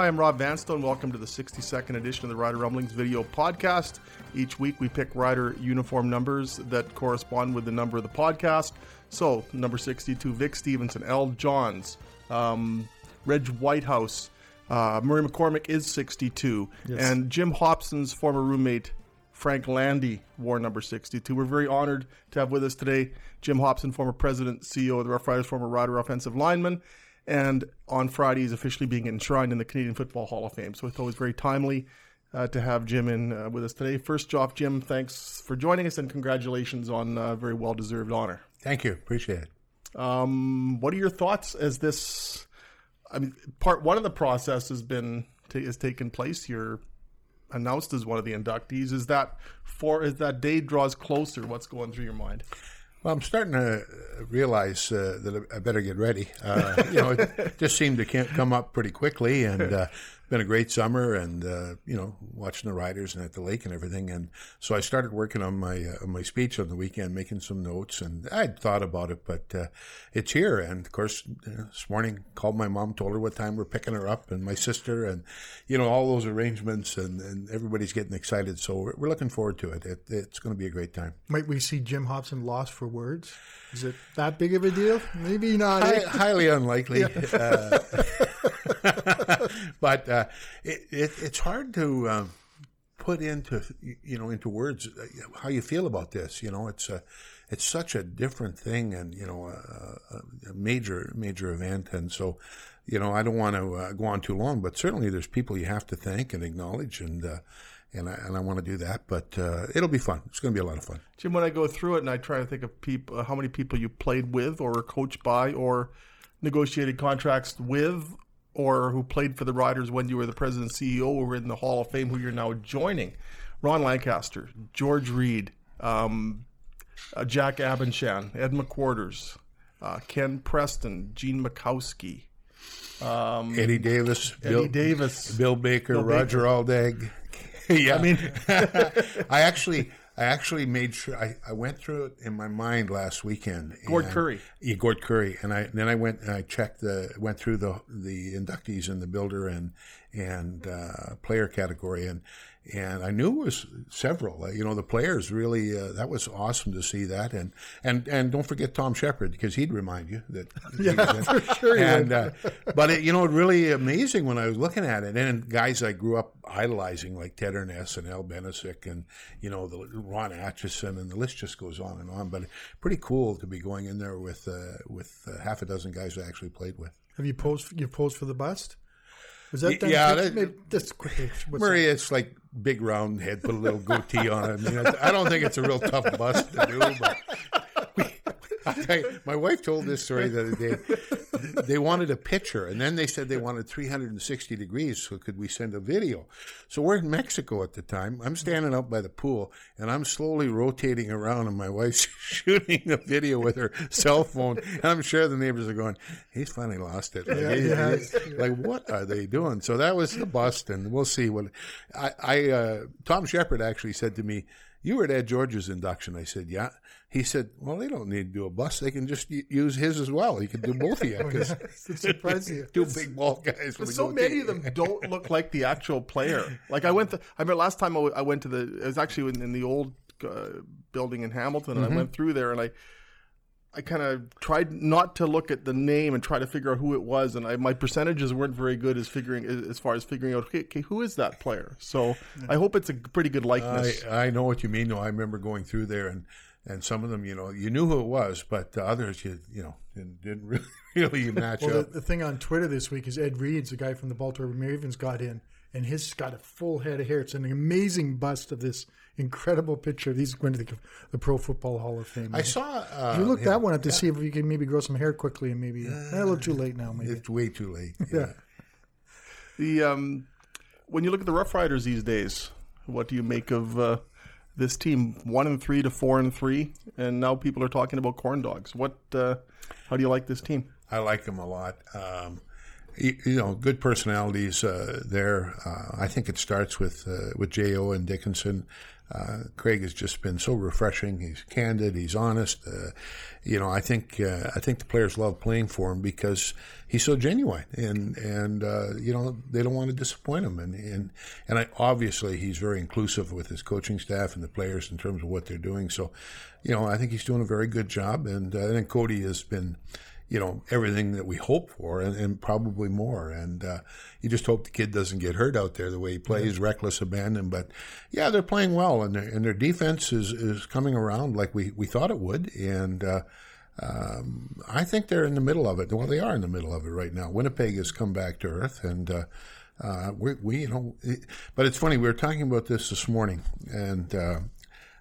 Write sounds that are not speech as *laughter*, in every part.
Hi, I'm Rob Vanstone. Welcome to the 62nd edition of the Rider Rumblings video podcast. Each week we pick rider uniform numbers that correspond with the number of the podcast. So, number 62, Vic Stevenson, L. Johns, um, Reg Whitehouse, uh, Murray McCormick is 62, and Jim Hopson's former roommate, Frank Landy, wore number 62. We're very honored to have with us today Jim Hopson, former president, CEO of the Roughriders, former Rider offensive lineman, and on Friday he's officially being enshrined in the Canadian Football Hall of Fame. So it's always very timely uh, to have Jim in uh, with us today. First off, Jim, thanks for joining us and congratulations on a very well deserved honor. Thank you. Appreciate it. Um, what are your thoughts as this? I mean, part one of the process has been has taken place. You're announced as one of the inductees. Is that for as that day draws closer? What's going through your mind? Well, I'm starting to realize uh, that I better get ready. Uh, you know, it just seemed to come up pretty quickly, and uh, been a great summer, and uh, you know, watching the riders and at the lake and everything. And so I started working on my uh, my speech on the weekend, making some notes, and I'd thought about it, but uh, it's here. And of course, uh, this morning called my mom, told her what time we're picking her up, and my sister, and you know, all those arrangements, and, and everybody's getting excited. So we're, we're looking forward to it. it it's going to be a great time. Might we see Jim Hopson lost for words? Is it that big of a deal? Maybe not. Hi- eh? highly unlikely. *laughs* Uh, *laughs* but uh, it, it, it's hard to um, put into you know into words uh, how you feel about this. You know, it's a it's such a different thing, and you know, a, a- a major major event, and so you know, I don't want to uh, go on too long, but certainly there's people you have to thank and acknowledge, and uh, and I, and I want to do that. But uh, it'll be fun. It's going to be a lot of fun. Jim, when I go through it and I try to think of people, uh, how many people you played with, or coached by, or negotiated contracts with, or who played for the Riders when you were the president and CEO, or were in the Hall of Fame, who you're now joining, Ron Lancaster, George Reed, um, uh, Jack Abendschan, Ed McQuarters, uh, Ken Preston, Gene Makowsky, Eddie Davis, Eddie Bill, Davis. Bill Baker, Roger Aldag. *laughs* yeah, I mean- I actually, I actually made sure I, I went through it in my mind last weekend. Gord and- Curry. yeah, Gord Curry, and I then I went and I checked the went through the the inductees in the builder and and uh, player category, and and I knew it was several. Uh, you know, the players really uh, that was awesome to see that, and and and don't forget Tom Shepard because he'd remind you that *laughs* yeah, for sure And uh, but it, you know, really amazing when I was looking at it, and guys I grew up idolizing like Ted Urness and Al Benecick, and you know the Ron Atchison, and the list just goes on and on. But pretty cool to be going in there with uh, with uh, half a dozen guys I actually played with. Have you posed? You posed for the bust? Was that yeah, that- maybe just quickly. Murray, it's like big round head, put a little goatee on it. I, mean, I don't think it's a real tough bust to do, but I my wife told this story the other day. They wanted a picture, and then they said they wanted 360 degrees. So could we send a video? So we're in Mexico at the time. I'm standing out by the pool, and I'm slowly rotating around, and my wife's *laughs* shooting a video with her cell phone. And I'm sure the neighbors are going, "He's finally lost it." Like, Yeah, yeah. like what are they doing? So that was the bust, and we'll see what I. I uh, Tom Shepard actually said to me, "You were at Ed George's induction." I said, "Yeah." He said, "Well, they don't need to do a bus. they can just y- use his as well. He can do both of you *laughs* because It's surprising you. *laughs* two big bald guys." But so many of them don't look like the actual player. Like I went, to, I remember last time I, w- I went to the, it was actually in, in the old uh, building in Hamilton, and I went through there, and I, I kind of tried not to look at the name and try to figure out who it was, and I, my percentages weren't very good as figuring as far as figuring out okay, okay who is that player. So I hope it's a pretty good likeness. I, I know what you mean. though. I remember going through there and. And some of them, you know, you knew who it was, but the others, you you know, didn't, didn't *laughs* really, really match Well, the, up. the thing on Twitter this week is Ed Reed's the guy from the Baltimore Ravens got in, and his got a full head of hair. It's an amazing bust of this incredible picture. He's going to the, the Pro Football Hall of Fame. I saw. Uh, you look him- that one up to see if you can maybe grow some hair quickly and maybe eh, a little too late now. Maybe It's way too late. *laughs* Yeah. The um, when you look at the Roughriders these days, what do you make of uh, this team? One and three to four and three, and now people are talking about corn dogs. What? Uh, how do you like this team? I like them a lot. Um, you, you know, good personalities uh, there. Uh, I think it starts with uh, with Jo and Dickenson. Uh, Craig has just been so refreshing. He's candid. He's honest. Uh, you know, I think uh, I think the players love playing for him because he's so genuine, and and uh, you know they don't want to disappoint him, and and and I, obviously he's very inclusive with his coaching staff and the players in terms of what they're doing. So, you know, I think he's doing a very good job, and uh, then Cody has been you know everything that we hope for and, and probably more. And uh, you just hope the kid doesn't get hurt out there the way he plays yeah. reckless abandon but yeah they're playing well and their, and their defense is, is coming around like we, we thought it would. And uh, um, I think they're in the middle of it. Well they are in the middle of it right now. Winnipeg has come back to earth and uh, uh we, we, you know it, but it's funny we were talking about this this morning and uh,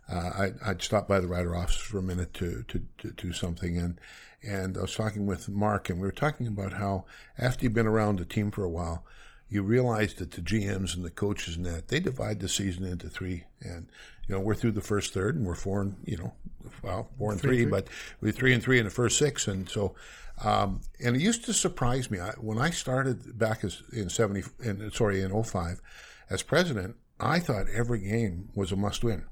uh, I, would stopped by the Rider office for a minute to, to, to do something and and I was talking with Mark, and we were talking about how after you've been around the team for a while, you realize that the GMs and the coaches and that they divide the season into three. And you know, we're through the first third, and we're four and you know, well, four and three, three, three. but we're three and three in the first six, and so. Um, and it used to surprise me I, when I started back as in seventy, in, sorry, in 05, as president. I thought every game was a must-win,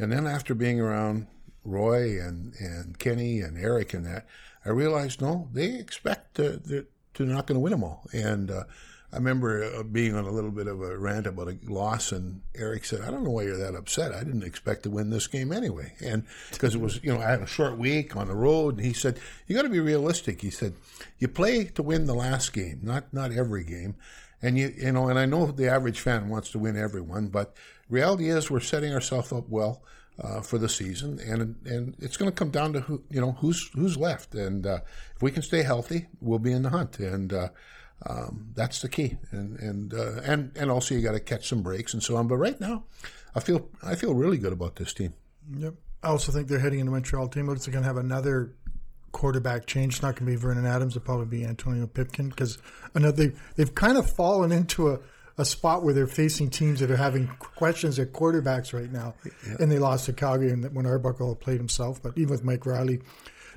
and then after being around Roy and, and Kenny and Eric and that, I realized no, they expect to, they're, they're not going to win them all. And uh, I remember uh, being on a little bit of a rant about a loss, and Eric said, "I don't know why you're that upset. I didn't expect to win this game anyway." And because it was, you know, I had a short week on the road, and he said, "You got to be realistic." He said, "You play to win the last game, not not every game." And you, you know, and I know the average fan wants to win every one, but reality is we're setting ourselves up well uh, for the season, and and it's going to come down to who you know who's who's left, and uh, if we can stay healthy, we'll be in the hunt, and uh, um, that's the key, and and uh, and and also you got to catch some breaks and so on. But right now, I feel I feel really good about this team. Yep. I also think they're heading into Montreal team. Looks like going to have another quarterback change. It's not going to be Vernon Adams. It'll probably be Antonio Pipkin because another they've, they've kind of fallen into a a spot where they're facing teams that are having questions at quarterbacks right now, yeah. and they lost to Calgary and when Arbuckle played himself. But even with Mike Reilly,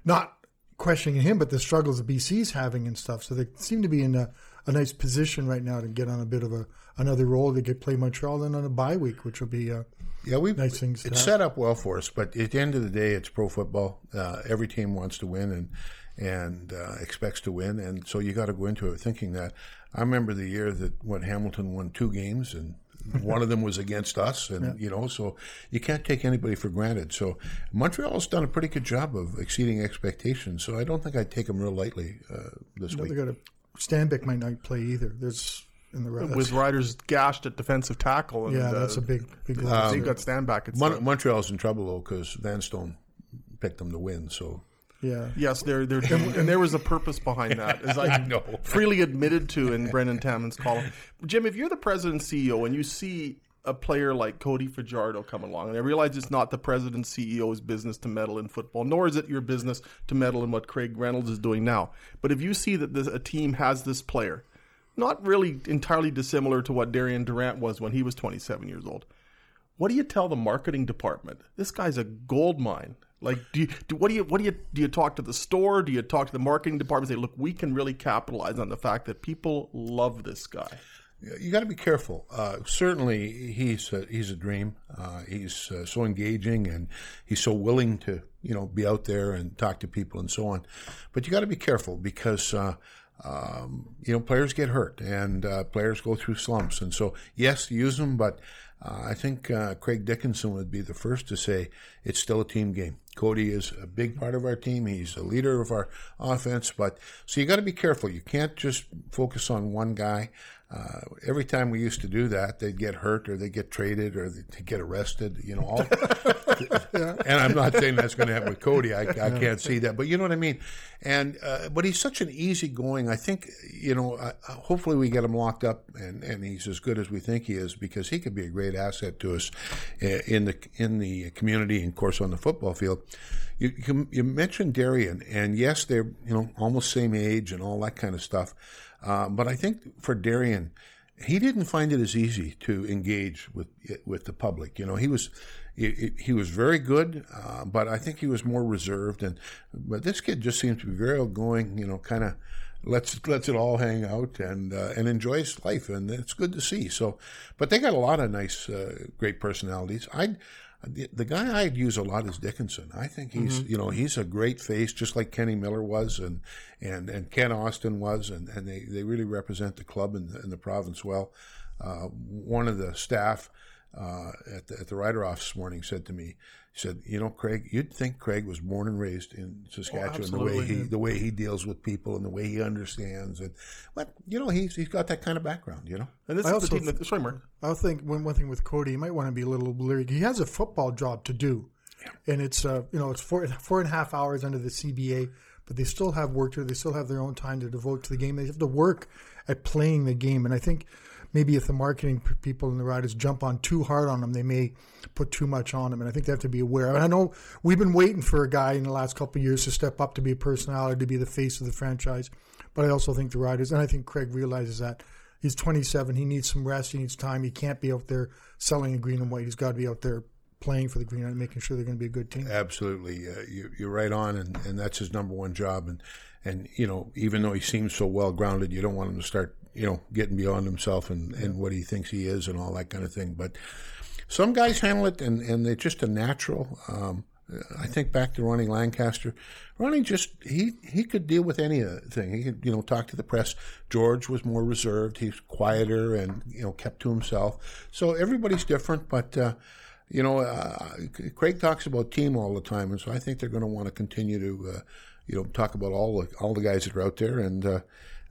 not questioning him, but the struggles that BC's having and stuff. So they seem to be in a, a nice position right now to get on a bit of a another role. They get play Montreal then on a bye week, which will be uh, yeah, we nice things. It's set up well for us, but at the end of the day, it's pro football. Uh, every team wants to win and and uh, expects to win, and so you got to go into it thinking that. I remember the year that when Hamilton won two games and one of them was against us, and yeah. you know, so you can't take anybody for granted. So Montreal's done a pretty good job of exceeding expectations. So I don't think I'd take them real lightly uh, this no, week. They got a Stanback might not play either. There's in the with riders gashed at defensive tackle. And, yeah, that's uh, a big big. Um, they got Stanback. Mon- Montreal's in trouble though because Vanstone picked them to win. So yeah. Yes, there, there, and there was a purpose behind that, as I, *laughs* I know. freely admitted to in Brendan Taman's column. Jim, if you're the president CEO and you see a player like Cody Fajardo come along, and I realize it's not the president CEO's business to meddle in football, nor is it your business to meddle in what Craig Reynolds is doing now. But if you see that this, a team has this player, not really entirely dissimilar to what Darian Durant was when he was 27 years old, what do you tell the marketing department? This guy's a gold mine. Like, do you do, what do you what do you do? You talk to the store? Do you talk to the marketing department? Say, look, we can really capitalize on the fact that people love this guy. You got to be careful. Uh, certainly, he's a, he's a dream. Uh, he's uh, so engaging and he's so willing to you know be out there and talk to people and so on. But you got to be careful because. Uh, um, you know, players get hurt and uh, players go through slumps, and so yes, use them, but uh, I think Craig Dickenson would be the first to say it's still a team game. Cody is a big part of our team. He's the leader of our offense, but so you got to be careful. You can't just focus on one guy. Uh, every time we used to do that, they'd get hurt or they'd get traded or they'd get arrested. You know, all, yeah. *laughs* *laughs* and I'm not saying that's going to happen with Cody. I, I can't see that, but you know what I mean. And uh, but he's such an easygoing. I think you know. Uh, hopefully, we get him locked up, and, and he's as good as we think he is because he could be a great asset to us uh, in the in the community and, of course, on the football field. You, you, you mentioned Darian, and yes, they're you know almost same age and all that kind of stuff. Uh, but I think for Darian, he didn't find it as easy to engage with with the public. You know, he was he, he was very good, uh, but I think he was more reserved. And but this kid just seems to be very outgoing. You know, kind of lets lets it all hang out and uh, and enjoys life, and it's good to see. So, but they got a lot of nice, uh, great personalities. I. The, the guy I'd use a lot is Dickenson. I think he's, mm-hmm. you know, he's a great face, just like Kenny Miller was, and and, and Ken Austin was, and, and they, they really represent the club and the, and the province well. Uh, one of the staff uh, at the, at the writer office this morning said to me, he said, "You know, Craig, you'd think Craig was born and raised in Saskatchewan. Oh, the way he the way he deals with people and the way he understands, and but you know, he's he's got that kind of background. You know, and this I is the team that sorry, Mark. I think one one thing with Cody, you might want to be a little leery. He has a football job to do, yeah. and it's uh you know it's four four and a half hours under the CBA, but they still have work to. They still have their own time to devote to the game. They have to work at playing the game, and I think maybe if the marketing people and the riders jump on too hard on them, they may put too much on them. And I think they have to be aware. And I know we've been waiting for a guy in the last couple of years to step up to be a personality, to be the face of the franchise. But I also think the riders, and I think Craig realizes that he's 27. He needs some rest. He needs time. He can't be out there selling a green and white. He's got to be out there playing for the green and making sure they're going to be a good team. Absolutely, uh, you, are right on, and, and that's his number one job. And and you know, even though he seems so well grounded, you don't want him to start you know, getting beyond himself and, and what he thinks he is and all that kind of thing. But some guys handle it and, and they're just a natural. Um, I think back to Ronnie Lancaster. Ronnie just he he could deal with anything. He could you know talk to the press. George was more reserved. He's quieter and you know kept to himself. So everybody's different, but. Uh, you know, uh, Craig talks about team all the time, and so I think they're going to want to continue to, uh, you know, talk about all the all the guys that are out there, and uh,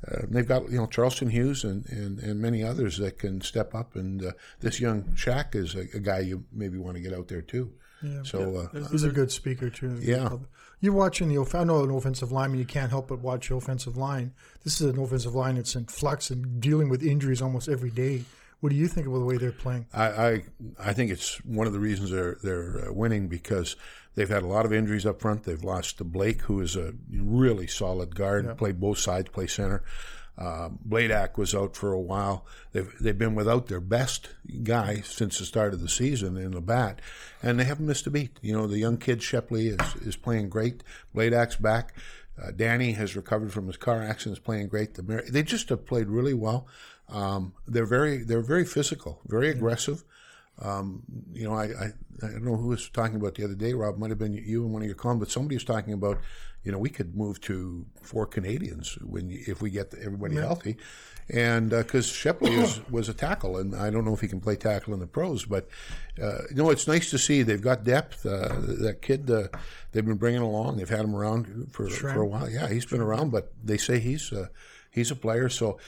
uh, they've got you know Charleston Hughes and, and, and many others that can step up, and uh, this young Shaq is a, a, guy you maybe want to get out there too. Yeah, so yeah. Uh, he's a good speaker too. Yeah, you're watching the. I know an offensive lineman. You can't help but watch the offensive line. This is an offensive line that's in flux and dealing with injuries almost every day. What do you think of the way they're playing? I I, I think it's one of the reasons they're they're uh, winning because They've had a lot of injuries up front. They've lost to Blake, who is a really solid guard, yeah. play both sides, play center. Uh, Bladak was out for a while. They've they've been without their best guy since the start of the season in the bat, and they haven't missed a beat. You know, the young kid Shepley is is playing great. Bladak's back. Uh, Danny has recovered from his car accident, is playing great. The, they just have played really well. Um, they're very they're very physical, very aggressive. Um, you know, I, I, I don't know who was talking about the other day, Rob. Might have been you and one of your comments, but somebody was talking about, you know, we could move to four Canadians when if we get everybody yeah. healthy, and because uh, Shepley was, *coughs* was a tackle, and I don't know if he can play tackle in the pros, but uh, you know, it's nice to see they've got depth. Uh, that kid uh, they've been bringing along, they've had him around for for a while. Yeah, he's been around, but they say he's uh, he's a player. So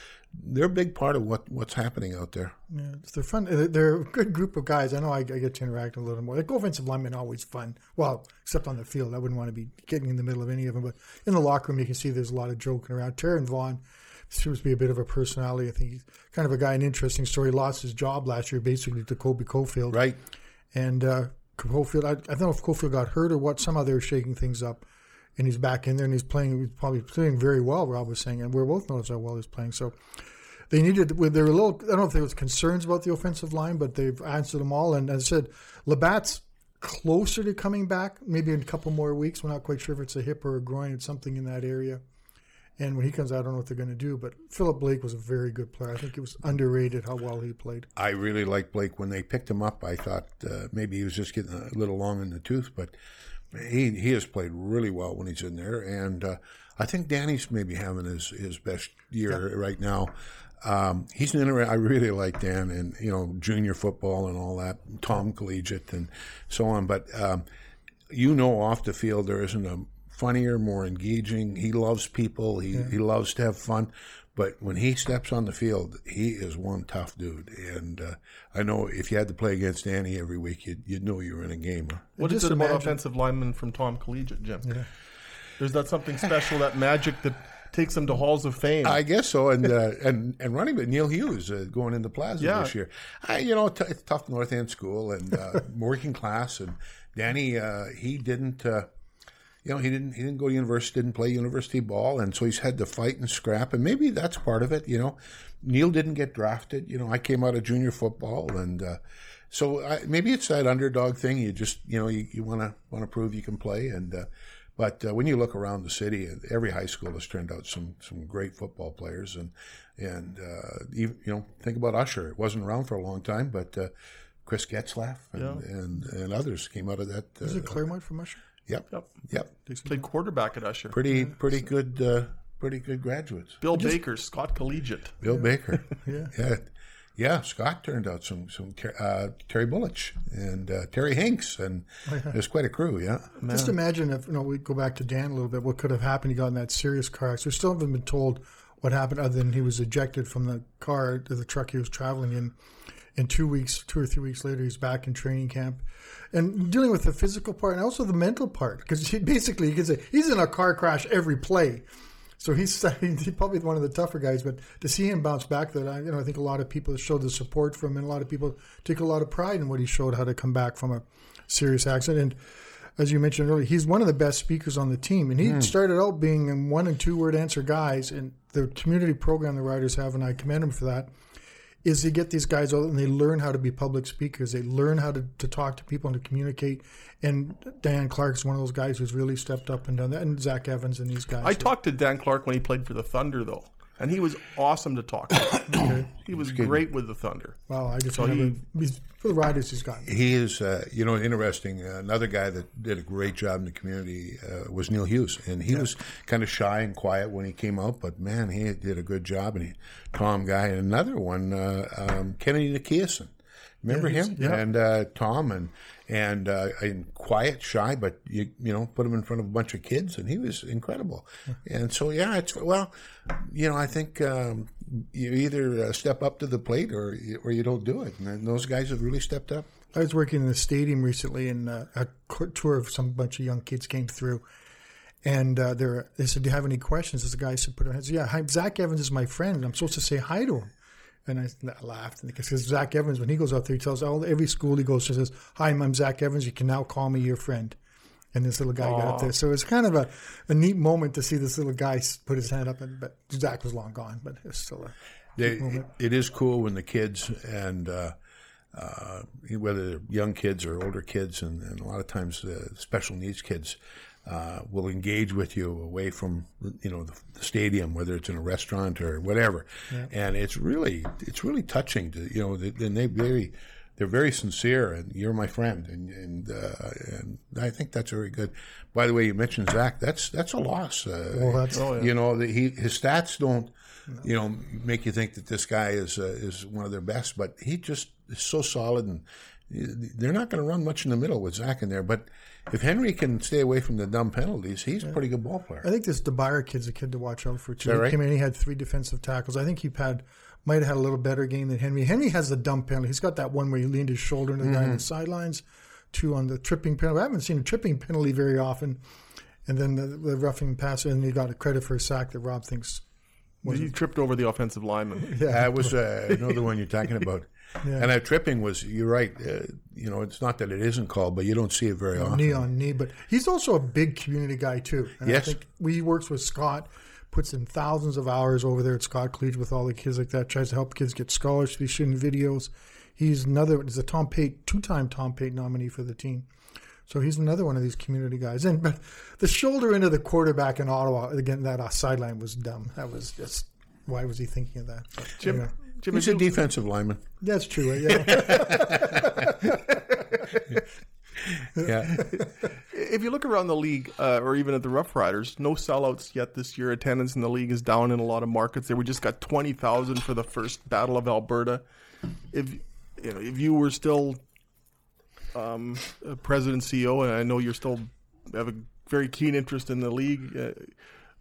they're a big part of what, what's happening out there. Yeah, they're fun. They're a good group of guys. I know I, I, get to interact a little more. Like offensive linemen, always fun. Well, except on the field, I wouldn't want to be getting in the middle of any of them. But in the locker room, you can see there's a lot of joking around. Terran Vaughn seems to be a bit of a personality. I think he's kind of a guy. An interesting story. Lost his job last year, basically to Kobe Cofield. Right. And uh, Cofield, I, I don't know if Cofield got hurt or what. Somehow they were shaking things up and he's back in there and he's playing. He's probably playing very well. Rob was saying, and we're both knows how well he's playing. So they needed. They were a little. I don't know if there was concerns about the offensive line, but they've answered them all. And as I said, LaBatte's closer to coming back. Maybe in a couple more weeks. We're not quite sure if it's a hip or a groin. It's something in that area. And when he comes out, I don't know what they're going to do. But Philip Blake was a very good player. I think it was underrated how well he played. I really liked Blake when they picked him up. I thought uh, maybe he was just getting a little long in the tooth, but he he has played really well when he's in there, and uh, I think Danny's maybe having his, his best year yeah. right now. Um, he's an inter- I really like Dan and you know junior football and all that, Thom Collegiate and so on. But um, you know, off the field there isn't a funnier, more engaging. He loves people. He yeah. he loves to have fun. But when he steps on the field, he is one tough dude. And uh, I know if you had to play against Danny every week, you'd, you'd know you were in a game. What is it about offensive lineman from Thom Collegiate, Jim? Yeah. There's that something special, that magic that takes him to halls of fame. I guess so. And uh, *laughs* and and running back Neil Hughes uh, going into Plaza yeah. this year. I, you know, t- it's tough North End school and uh, working class. And Danny, uh, he didn't uh, you know, he didn't he didn't go to university, didn't play university ball, and so he's had to fight and scrap, and maybe that's part of it. You know, Neil didn't get drafted. You know, I came out of junior football, and uh, so I, maybe it's that underdog thing. You just you know you want to want to prove you can play, and uh, but uh, when you look around the city, every high school has turned out some some great football players, and and uh, even, you know think about Usher. It wasn't around for a long time, but uh, Chris Getzlaff and, Yeah. and and others came out of that. Uh, it Claremont from Usher? Yep, Yep. yep. Played quarterback at Usher. Pretty pretty good uh, pretty good graduates. Bill Baker, Scott Collegiate. Bill Baker. *laughs* Yeah. yeah. Yeah, Scott turned out some some uh, Terry Bullich and uh, Terry Hanks, and there's quite a crew. Yeah, Just imagine if you know we go back to Dan a little bit. What could have happened? He got in that serious car accident. We still haven't been told what happened, other than he was ejected from the car the truck he was traveling in. And two weeks, two or three weeks later, he's back in training camp, and dealing with the physical part and also the mental part. Because he *laughs* basically, you could say he's in a car crash every play. So he's, *laughs* he's probably one of the tougher guys, but to see him bounce back, that I, you know, I think a lot of people showed the support from him, and a lot of people take a lot of pride in what he showed, how to come back from a serious accident. And as you mentioned earlier, he's one of the best speakers on the team, and he hmm. started out being one and two word answer guys. And the community program the Riders have, and I commend him for that, is they get these guys out and they learn how to be public speakers. They learn how to, to talk to people and to communicate. And Dan Clark's one of those guys who's really stepped up and done that. And Zach Evans and these guys. I talked to Dan Clark when he played for the Thunder, though, and he was awesome to talk to. *coughs* he was great with the Thunder. Wow, I just So never, he- he's, for the Riders, he's got. he is. Uh, you know, interesting. Uh, another guy that did a great job in the community uh, was Neil Hughes, and he was kind of shy and quiet when he came out, but man, he did a good job. And he, Tom Guy, and another one, uh, um, Kennedy Nkeyasen. Remember him? yeah. And uh, Tom and and uh, and quiet, shy, but you you know put him in front of a bunch of kids, and he was incredible. And so yeah, it's well, you know, I think um, you either uh, step up to the plate or or you don't do it, and those guys have really stepped up. I was working in the stadium recently, and uh, a tour of some bunch of young kids came through, and uh, they said, "Do you have any questions?" The guy said, "Put hands." Yeah, hi, Zach Evans is my friend. I'm supposed to say hi to him, and I laughed because Zach Evans, when he goes out there, he tells all every school he goes to says, "Hi, I'm Zach Evans. You can now call me your friend." And this little guy got up there, so it's kind of a, a neat moment to see this little guy put his hand up, and but Zach was long gone, but it's still a They, it is cool when the kids and uh, uh, whether they're young kids or older kids, and, and a lot of times the special needs kids uh, will engage with you away from you know the, the stadium, whether it's in a restaurant or whatever, and it's really it's really touching to you know. they- And they very they're very sincere, and you're my friend, and and uh, and I think that's very good. By the way, you mentioned Zach. That's that's a loss. Uh, Well, that's- Oh, yeah. you know, the, he his stats don't, you know, make you think that this guy is uh, is one of their best, but he just is so solid, and they're not going to run much in the middle with Zach in there. But if Henry can stay away from the dumb penalties, he's a pretty good ball player. I think this DeBuyer kid's a kid to watch out for too. that He right? came in, he had three defensive tackles. I think he had might have had a little better game than Henry. Henry has the dumb penalty. He's got that one where he leaned his shoulder into the guy on Mm-hmm. the sidelines. Two on the tripping penalty. I haven't seen a tripping penalty very often. And then the, the roughing pass, and he got a credit for a sack that Rob thinks. He tripped over the offensive lineman. *laughs* yeah, That was uh, another one you're talking about. And that tripping was, you're right. Uh, you know, it's not that it isn't called, but you don't see it very often. knee on knee. But he's also a big community guy too. And Yes. I think he works with Scott, puts in thousands of hours over there at Scott Collegiate with all the kids like that. Tries to help kids get scholarships. He's shooting videos. He's another. He's a Tom Pate, two-time Tom Pate nominee for the team. So he's another one of these community guys. And but the shoulder into the quarterback in Ottawa again, that uh, sideline was dumb. That was just why was he thinking of that? But, Jim, anyway. Jim, He's if a defensive lineman. that's true. Yeah. *laughs* Yeah. if you look around the league, uh, or even at the Roughriders, no sellouts yet this year. Attendance in the league is down in a lot of markets. There, we just got twenty thousand for the first Battle of Alberta. If you know, if you were still um, a president CEO, and I know you're still have a very keen interest in the league, uh,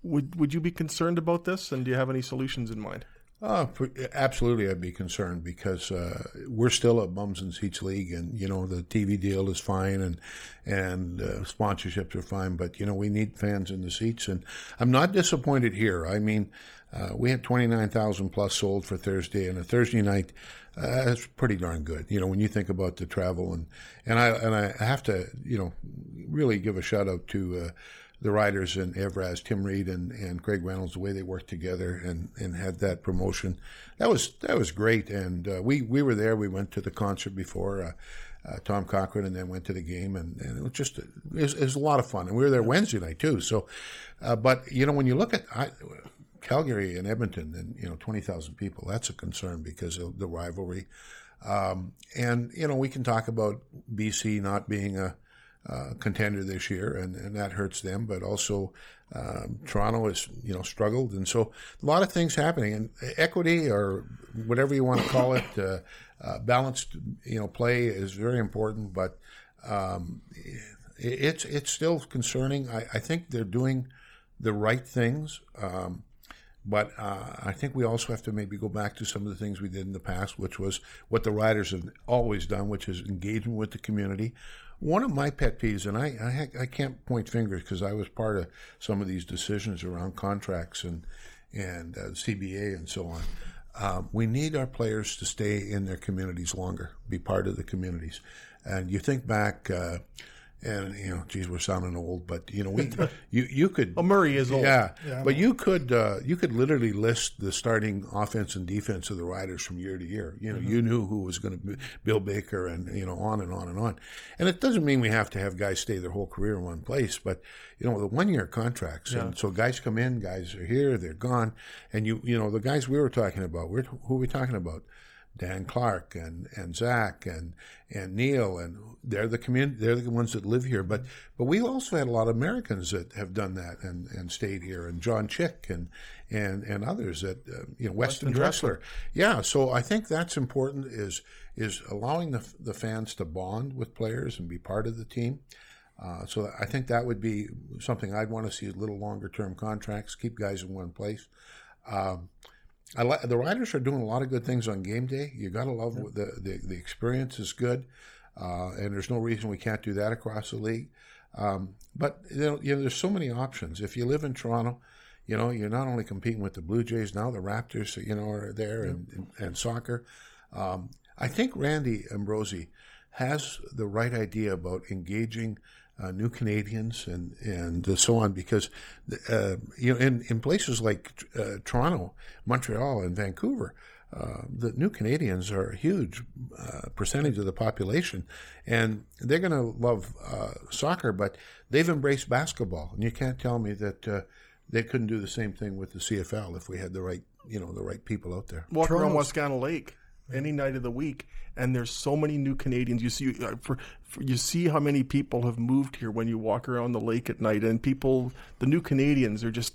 would would you be concerned about this? And do you have any solutions in mind? Oh, absolutely, I'd be concerned because uh, we're still a bums and seats league, and you know the TV deal is fine, and and uh, sponsorships are fine, but you know we need fans in the seats, and I'm not disappointed here. I mean, uh, we had twenty nine thousand plus sold for Thursday, and a Thursday night uh, that's pretty darn good. You know when you think about the travel, and and I and I have to you know really give a shout out to. The riders and Evraz, Tim Reed and, and Craig Reynolds, the way they worked together and, and had that promotion, that was that was great. And uh, we we were there. We went to the concert before. Uh, uh, Tom Cochrane, and then went to the game, and, and it was just it was, it was, a lot of fun. And we were there Wednesday night too. So, uh, but you know, when you look at I, Calgary and Edmonton, and you know, twenty thousand people, that's a concern because of the rivalry. Um, and you know, we can talk about BC not being a uh, contender this year, and, and that hurts them. But also, um, Toronto has you know struggled, and so a lot of things happening. And equity, or whatever you want to call it, uh, uh, balanced you know play is very important. But um, it's it's still concerning. I, I, think they're doing the right things. Um, but uh, I think we also have to maybe go back to some of the things we did in the past, which was what the riders have always done, which is engagement with the community. One of my pet peeves, and I, I, I can't point fingers because I was part of some of these decisions around contracts and and uh, CBA and so on. Um, we need our players to stay in their communities longer, be part of the communities. And you think back, uh, and you know, geez, we're sounding old, but you know, we *laughs* you you could. Well, Murray is old. Yeah, yeah but you could uh, you could literally list the starting offense and defense of the Riders from year to year. You know, mm-hmm. you knew who was going to be Bill Baker, and you know, on and on and on. And it doesn't mean we have to have guys stay their whole career in one place, but you know, the one year contracts, yeah. and so guys come in, guys are here, they're gone, and you you know, the guys we were talking about, we're, who are we talking about? Dan Clark and, and Zach and and Neil and they're the community they're the ones that live here. But but we also had a lot of Americans that have done that and, and stayed here and John Chick and and and others that uh, you know Weston, Weston Dressler. Dressler yeah so I think that's important is is allowing the the fans to bond with players and be part of the team. Uh, so I think that would be something I'd want to see a little longer term contracts keep guys in one place. Um, I the riders are doing a lot of good things on game day. You got to love the, the the experience is good, uh, and there's no reason we can't do that across the league. Um, but you know, you know, there's so many options. If you live in Toronto, you know, you're not only competing with the Blue Jays now, the Raptors, you know, are there, yeah. and, and, and soccer. Um, I think Randy Ambrosie has the right idea about engaging uh, new Canadians and and so on because uh, you know in, in places like uh, Toronto, Montreal, and Vancouver. Uh, the new Canadians are a huge uh, percentage of the population, and they're going to love uh, soccer, but they've embraced basketball, and you can't tell me that they couldn't do the same thing with the CFL if we had the right, you know, the right people out there. Walk around Wascana Lake any night of the week, and there's so many new Canadians. You see, uh, for, for, you see how many people have moved here when you walk around the lake at night, and people, the new Canadians are just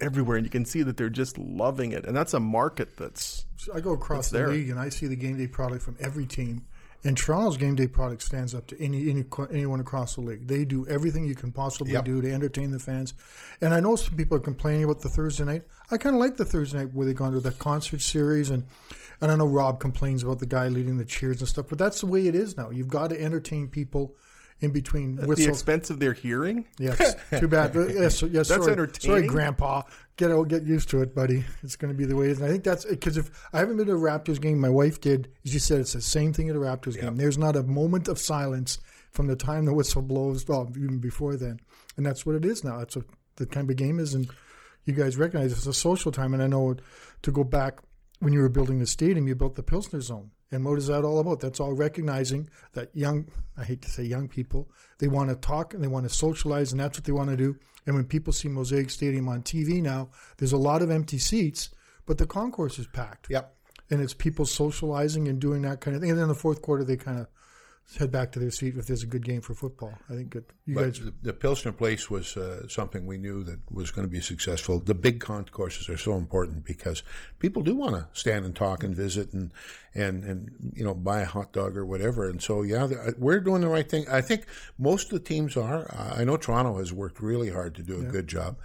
everywhere, and you can see that they're just loving it, and that's a market that's. I go across the there. league, and I see the game day product from every team. And Toronto's game day product stands up to any, any anyone across the league. They do everything you can possibly yep. do to entertain the fans. And I know some people are complaining about the Thursday night. I kind of like the Thursday night where they go into the concert series and and I know Rob complains about the guy leading the cheers and stuff, but that's the way it is now. You've got to entertain people in between At the expense of their hearing. Yes, too bad. *laughs* yes, yes. That's sorry, entertaining. Sorry, Grandpa. Get out, get used to it, buddy. It's going to be the way it is. And I think that's because if I haven't been to a Raptors game, my wife did. She said it's the same thing at a Raptors yep. game. There's not a moment of silence from the time the whistle blows, well, even before then, and that's what it is now. That's what the kind of game is, and you guys recognize it's a social time. And I know to go back when you were building the stadium, you built the Pilsner Zone. And what is that all about? That's all recognizing that young, I hate to say young people, they want to talk and they want to socialize, and that's what they want to do. And when people see Mosaic Stadium on TV now, there's a lot of empty seats, but the concourse is packed. Yep. And it's people socializing and doing that kind of thing. And then in the fourth quarter, they kind of head back to their seat if there's a good game for football. I think it, you but guys. The, the Pilsner Place was uh, something we knew that was going to be successful. The big concourses are so important because people do want to stand and talk and visit and and and you know buy a hot dog or whatever. And so yeah, we're doing the right thing. I think most of the teams are. I know Toronto has worked really hard to do a yeah. good job.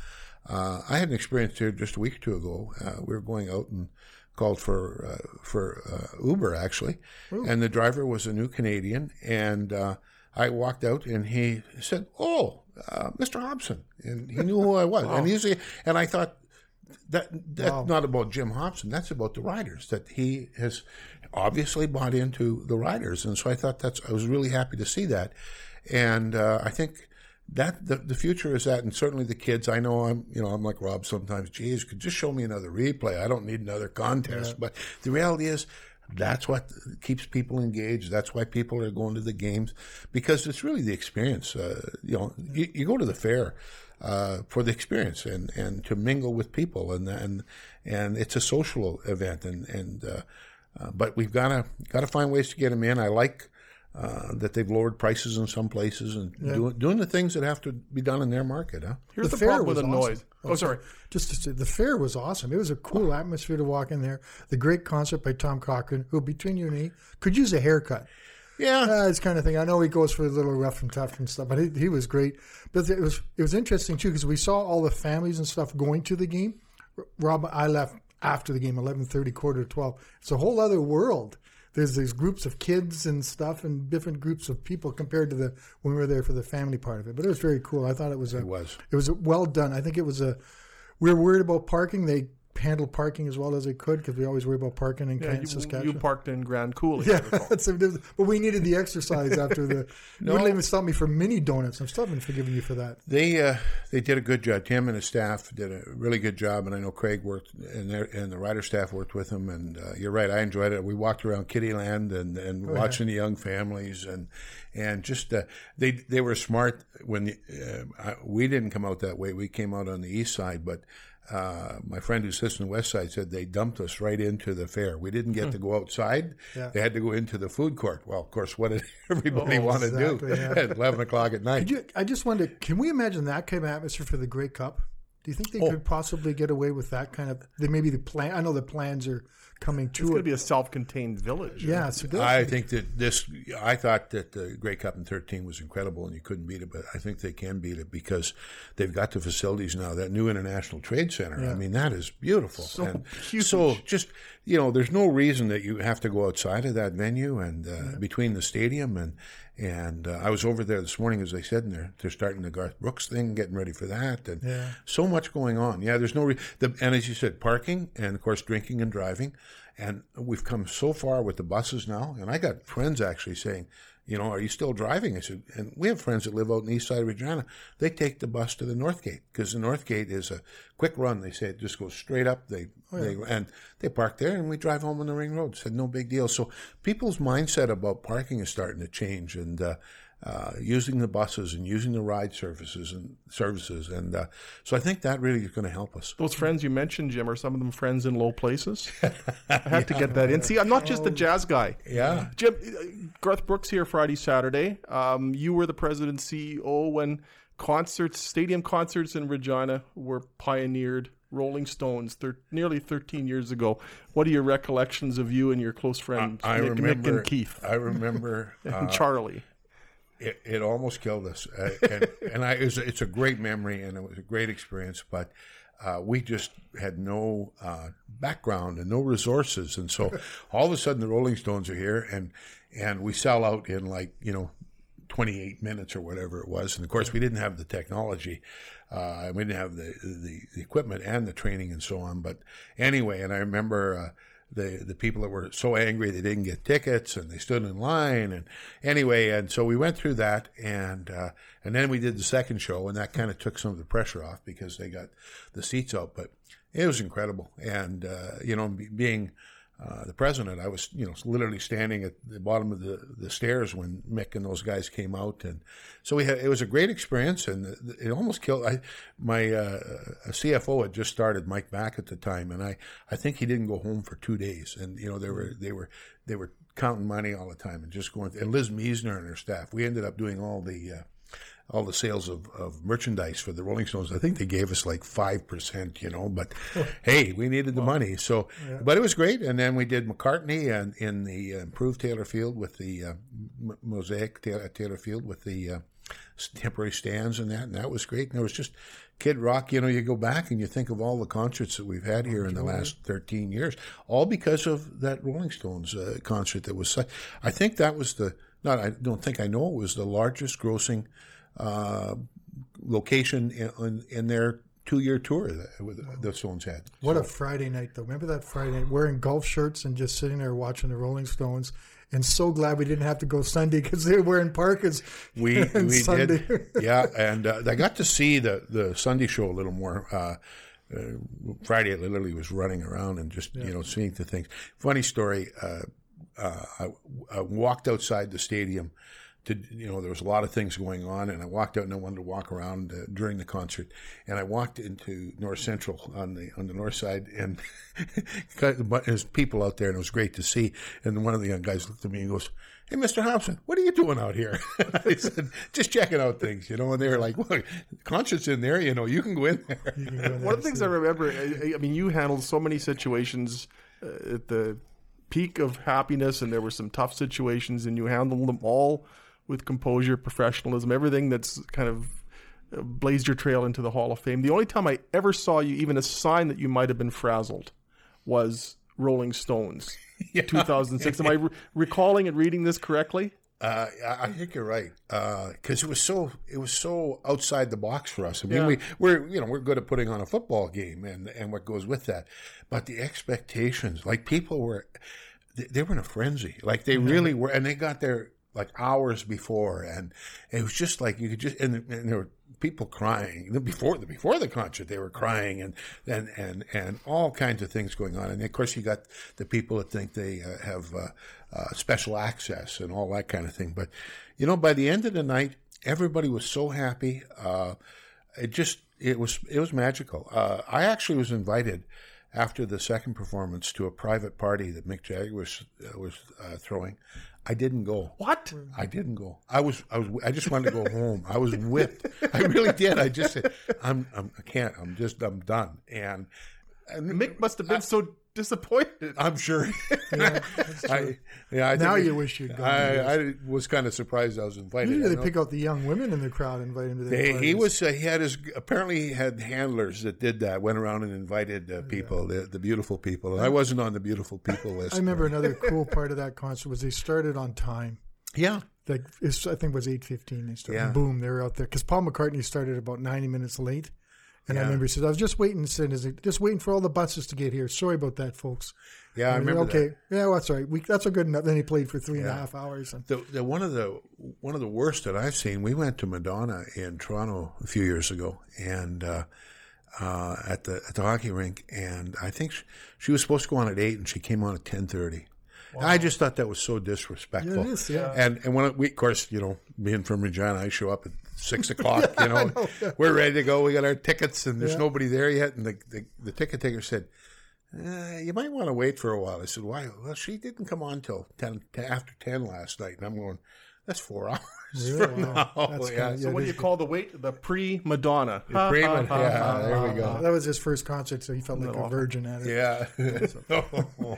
Uh, I had an experience here just a week or two ago. Uh, we were going out and called for uh, for uh, Uber actually, Ooh. and the driver was a new Canadian, and uh, I walked out and he said, "Oh, uh, Mr. Hopson," and he knew who I was, wow. and he's and I thought that that's wow. not about Jim Hopson, that's about the riders that he has obviously bought into the riders, and so I thought that's I was really happy to see that, and uh, I think that the, the future is that, and certainly the kids. I know I'm, you know, I'm like Rob sometimes. Geez, could just show me another replay. I don't need another contest. But the reality is, that's what keeps people engaged. That's why people are going to the games because it's really the experience. Uh, you know, you, you, go to the fair uh, for the experience and, and to mingle with people and and and it's a social event and and uh, uh but we've got to got to find ways to get them in. I like uh, that they've lowered prices in some places and yeah. doing, doing the things that have to be done in their market. Huh? Here's the, the problem with the awesome. noise. Oh, sorry. Just to say, the fair was awesome. It was a cool atmosphere to walk in there. The great concert by Tom Cochrane, who between you and me could use a haircut. Yeah, uh, this kind of thing. I know he goes for a little rough and tough and stuff, but he, he was great. But it was it was interesting too because we saw all the families and stuff going to the game. Rob, I left after the game, eleven thirty, quarter to twelve. It's a whole other world there's these groups of kids and stuff and different groups of people compared to the when we were there for the family part of it. But it was very cool. I thought it was a, it was it was well done. I think it was a we were worried about parking. They handle parking as well as they could because we always worry about parking in yeah, you, Saskatchewan. You parked in Grand Coulee. Yeah, *laughs* that's, but we needed the exercise after the. no. *laughs* You wouldn't even stop me for mini donuts. I'm still haven't forgiven you for that. They uh, they did a good job. Tim and his staff did a really good job, and I know Craig worked and their and the rider staff worked with him. And uh, you're right, I enjoyed it. We walked around Kittyland and and oh, watching yeah. the young families and and just uh, they they were smart when the, uh, we didn't come out that way. We came out on the east side, but uh, my friend who sits in the west side said they dumped us right into the fair. We didn't get hmm. to go outside. Yeah. They had to go into the food court. Well, of course, what did *laughs* everybody oh, want exactly, to do yeah. *laughs* at 11 o'clock at night? You, I just wondered, can we imagine that kind of atmosphere for the Grey Cup? Do you think they oh. could possibly get away with that kind of? They maybe the plan. I know the plans are coming to it's going to be a self-contained village. Yeah, I think that this. I thought that the Grey Cup in thirteen was incredible, and you couldn't beat it. But I think they can beat it because they've got the facilities now. That new International Trade Center. Yeah. I mean, that is beautiful. So and huge. So just you know, there's no reason that you have to go outside of that venue and uh, yeah. between the stadium and and uh, I was over there this morning, as I said, and they're they're starting the Garth Brooks thing, getting ready for that, and yeah. so much going on. Yeah, there's no re- the, and as you said, parking and of course drinking and driving. And we've come so far with the buses now. And I got friends actually saying, you know, are you still driving? I said, and we have friends that live out in the east side of Regina. They take the bus to the North Gate because the North Gate is a quick run. They say it just goes straight up. They, oh, yeah. they and they park there, and we drive home on the ring road. Said no big deal. So people's mindset about parking is starting to change, and uh, uh, using the buses and using the ride services and services, and uh, so I think that really is going to help us. Those friends you mentioned, Jim, are some of them friends in low places. *laughs* I have yeah. to get that in. See, I'm not just a jazz guy. Yeah, Jim, uh, Garth Brooks here Friday, Saturday. Um, you were the president CEO when concerts, stadium concerts in Regina, were pioneered. Rolling Stones, thir- nearly 13 years ago. What are your recollections of you and your close friends, I, I Mick, remember, Mick and Keith? I remember *laughs* and uh, Charlie it, it almost killed us. Uh, and, *laughs* and I, it was, it's a great memory and it was a great experience, but uh, we just had no uh, background and no resources. And so *laughs* all of a sudden the Rolling Stones are here and, and we sell out in like, you know, 28 minutes or whatever it was. And of course we didn't have the technology. Uh, we didn't have the, the, the, equipment and the training and so on. But anyway, and I remember, uh, the the people that were so angry they didn't get tickets and they stood in line and anyway and so we went through that and uh, and then we did the second show and that kind of took some of the pressure off because they got the seats out but it was incredible. And uh, you know being uh, the president, I was, you know, literally standing at the bottom of the, the stairs when Mick and those guys came out, and so we had. It was a great experience, and it almost killed. I, my uh, CFO had just started, Mike Back at the time, and I, I think he didn't go home for two days, and you know, they were, they were, they were counting money all the time and just going. And Liz Meisner and her staff, we ended up doing all the. Uh, all the sales of, of merchandise for the Rolling Stones. I think they gave us like 5%, you know, but *laughs* hey, we needed the money. So, yeah. but it was great. And then we did McCartney and in the uh, improved Taylor Field with the uh, M- Mosaic Taylor, Taylor, Field with the uh, temporary stands and that. And that was great. And it was just Kid Rock, you know, you go back and you think of all the concerts that we've had here in the last 13 years, all because of that Rolling Stones uh, concert that was, I think that was the, not, I don't think I know it was the largest grossing uh, location in, in, in, their two year tour that with, the Stones had. What so. a Friday night, though. Remember that Friday night, wearing golf shirts and just sitting there watching the Rolling Stones. And so glad we didn't have to go Sunday because they were wearing parkas. *laughs* We, *laughs* we Sunday. did, yeah. *laughs* And uh, I got to see the, the Sunday show a little more. Uh, uh, Friday, I literally was running around and just, yeah. you know, seeing the things. Funny story. Uh, uh, I, I walked outside the stadium to, you know, there was a lot of things going on, and I walked out and I wanted to walk around uh, during the concert, and I walked into North Central on the on the north side, and *laughs* there's people out there, and it was great to see. And one of the young guys looked at me and goes, "Hey, Mr. Hopson, what are you doing out here?" *laughs* I said, "Just checking out things," you know. And they were like, "Well, concert's in there, you know. You can go in there." Go in there *laughs* one of the things I remember, I, I mean, you handled so many situations uh, at the peak of happiness, and there were some tough situations, and you handled them all with composure, professionalism, everything that's kind of uh, blazed your trail into the Hall of Fame. The only time I ever saw you, even a sign that you might have been frazzled, was Rolling Stones, *laughs* yeah. 2006. Am I re- recalling and reading this correctly? Uh, I think you're right because uh, it was so it was so outside the box for us. I mean, yeah. we we're you know we're good at putting on a football game and and what goes with that, but the expectations, like people were, they, they were in a frenzy, like they really were, and they got their like hours before, and it was just like you could just and, and there were people crying before the before the concert. They were crying and and and and all kinds of things going on. And of course, you got the people that think they uh, have uh, uh, special access and all that kind of thing. But you know, by the end of the night, everybody was so happy. Uh, it just it was it was magical. Uh, I actually was invited after the second performance to a private party that Mick Jagger was uh, was throwing. I didn't go. What? I didn't go. I was, I was, I just wanted to go home. I was whipped. I really did. I just said, I'm, I'm I can't. I'm just, I'm done. And, and Mick must have been I, so disappointed. I'm sure. *laughs* yeah, *laughs* I, yeah, I now you wish you'd gone. I, I, was kind of surprised I was invited. Usually they pick out the young women in the crowd and invite him to their He was. Uh, he had his. Apparently, he had handlers that did that. Went around and invited uh, people, yeah. the, the beautiful people. And I wasn't on the beautiful people *laughs* list. I remember another cool part of that concert was they started on time. Yeah. Like I think it was eight fifteen. They started. Yeah. Boom, they were out there because Paul McCartney started about ninety minutes late. And yeah. I remember he said, "I was just waiting." Said, "Is it just waiting for all the buses to get here?" Sorry about that, folks. Yeah, I remember. Okay, that. yeah, well, that's all right. We, that's a good enough. Then he played for three yeah. and a half hours. And... The, the, one of the one of the worst that I've seen. We went to Madonna in Toronto a few years ago, and uh, uh, at the at the hockey rink, and I think she, she, was supposed to go on at eight, and she came on at ten thirty. Wow. I just thought that was so disrespectful. Yeah, it is, yeah. And and when we, of course, you know, being from Regina, I show up at six *laughs* o'clock. You know, know yeah. we're ready to go. We got our tickets, and there's yeah. nobody there yet. And the, the, the ticket taker said, uh, "You might want to wait for a while." I said, "Why?" Well, she didn't come on till 10, after ten last night, and I'm going. That's four *laughs* hours really? from now. yeah. so what do you call the wait? The pre Madonna. Pre Yeah, there we go. That was his first concert, so he felt like no. a virgin at it. Yeah. *laughs* *laughs* uh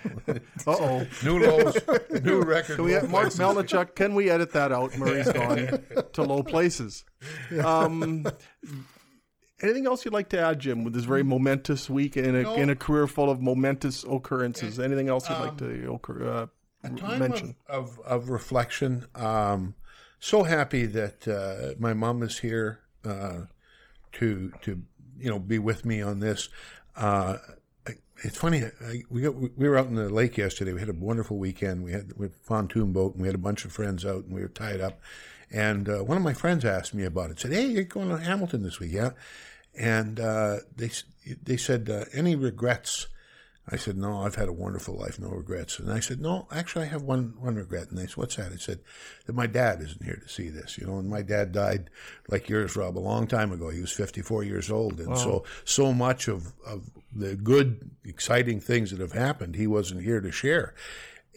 oh. New lows. New *laughs* record. Can we have Mark Melnichuk? Can we edit that out? Murray's gone to low places. Um, Anything else you'd like to add, Jim, with this very momentous week in a, no. in a career full of momentous occurrences? Anything else you'd um, like to uh, a time mention? Of, of, of reflection. Um, so happy that uh, my mom is here uh, to to you know be with me on this. Uh, it's funny. I, we got, we were out in the lake yesterday. We had a wonderful weekend. We had we had a pontoon boat, and we had a bunch of friends out, and we were tied up. And uh, one of my friends asked me about it. Said, "Hey, you're going to Hamilton this week, yeah?" And uh, they they said, uh, "Any regrets?" I said, no, I've had a wonderful life, no regrets. And I said, no, actually, I have one, one regret. And they said, what's that? I said, that my dad isn't here to see this, you know, and my dad died like yours, Rob, a long time ago. He was 54 years old. And wow. so, so much of, of the good, exciting things that have happened, he wasn't here to share.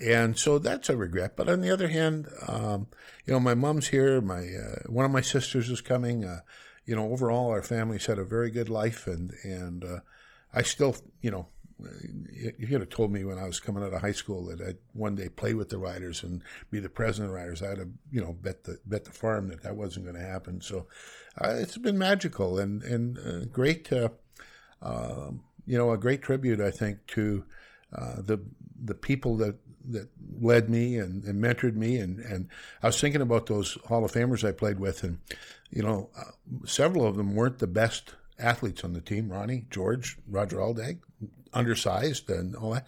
And so that's a regret. But on the other hand, um, you know, my mom's here. My, uh, one of my sisters is coming. Uh, you know, overall, our family's had a very good life and, and, uh, I still, you know, if you'd have told me when I was coming out of high school that I'd one day play with the Riders and be the president of the Riders, I'd have you know bet the bet the farm that that wasn't going to happen. So uh, it's been magical and and uh, great, uh, um, you know, a great tribute I think to uh, the the people that that led me and, and mentored me. And and I was thinking about those Hall of Famers I played with and you know uh, several of them weren't the best athletes on the team: Ronnie, George, Roger Aldag, undersized, and all that.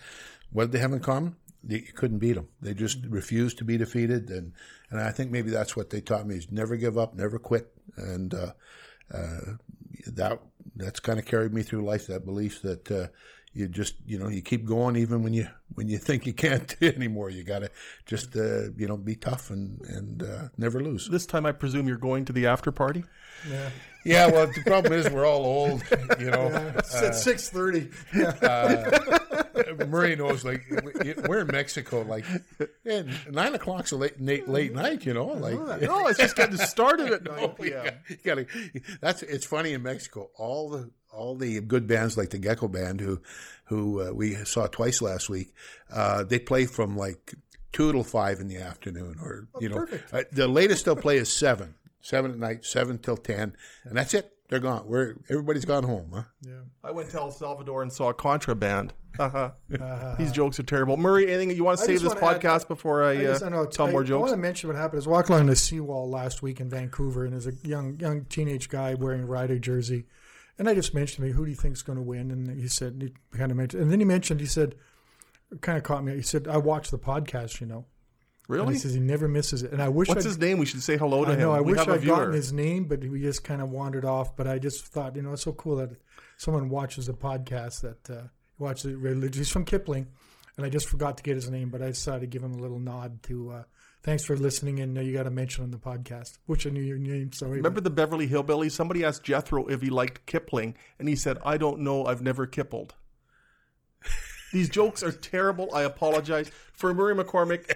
What did they have in common? You couldn't beat them. They just refused to be defeated, and and I think maybe that's what they taught me: is never give up, never quit, and uh, uh, that that's kind of carried me through life. That belief that uh, you just you know you keep going even when you when you *laughs* think you can't *laughs* anymore. You got to just uh, you know be tough and and uh, never lose. This time, I presume you're going to the after party. Yeah. Yeah, well, the problem is we're all old, you know. It's at six thirty. *laughs* Murray knows, like, we're in Mexico, like, and nine o'clock's a late, late, late night, you know, like. No, it's just getting started at *laughs* 9 Oh, p.m. yeah. You gotta, that's it's funny in Mexico. All the all the good bands like the Gecko Band, who who uh, we saw twice last week, uh, they play from like two till five in the afternoon, or you know, uh, the latest they'll play is seven, seven at night, seven till ten, and that's it. They're gone. We're everybody's gone home, huh? I went to El Salvador and saw a contraband. *laughs* Uh-huh. These jokes are terrible. Murray, anything you want to I say this wanna add- podcast before I, I, uh, just, I, know, tell I, more I want to mention what happened. I was walking along the seawall last week in Vancouver, and there's a young young teenage guy wearing a Rider jersey, and I just mentioned to me, "Who do you think's going to win?" And he said, he kind of mentioned, and then he mentioned, he said, kind of caught me. He said, "I watch the podcast, you know." And really? he says he never misses it, and I wish What's I'd, his name? We should say hello to I him. know. I we wish a I'd gotten his name, but we just kind of wandered off. But I just thought, you know, it's so cool that someone watches a podcast that uh, watches it religiously. He's from Kipling, and I just forgot to get his name, but I decided to give him a little nod to. Uh, thanks for listening, and uh, you got to mention on the podcast, which I knew your name. Sorry. Remember the Beverly Hillbillies? Somebody asked Jethro if he liked Kipling, and he said, "I don't know. I've never kippled." These jokes are terrible. I apologize for Murray McCormick,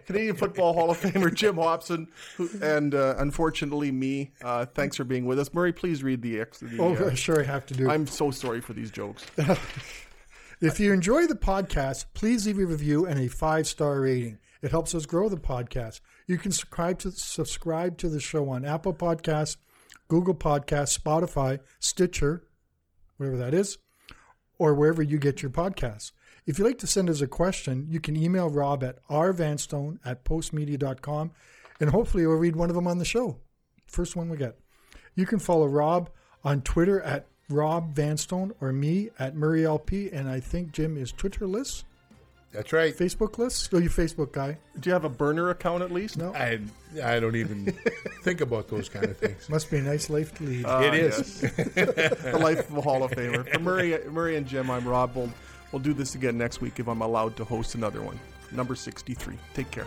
*laughs* Canadian Football Hall of Famer Jim Hopson, who, and uh, unfortunately me. Uh, thanks for being with us, Murray. Please read the. Ex- the Oh, uh, *laughs* sure, I have to do. I'm so sorry for these jokes. *laughs* If you enjoy the podcast, please leave a review and a five star rating. It helps us grow the podcast. You can subscribe to subscribe to the show on Apple Podcasts, Google Podcasts, Spotify, Stitcher, whatever that is, or wherever you get your podcasts. If you'd like to send us a question, you can email Rob at rvanstone at postmedia.com, and hopefully we'll read one of them on the show. First one we get. You can follow Rob on Twitter at Rob Vanstone or me at Murray LP, and I think Jim is Twitterless, That's right. Facebook list? Oh, you Facebook guy? Do you have a burner account at least? No, I I don't even *laughs* think about those kind of things. must be a nice life to lead. Uh, It is. yes. *laughs* the life of a Hall of Famer. For Murray, Murray and Jim, I'm Rob. We'll, we'll do this again next week if I'm allowed to host another one. Number 63. Take care.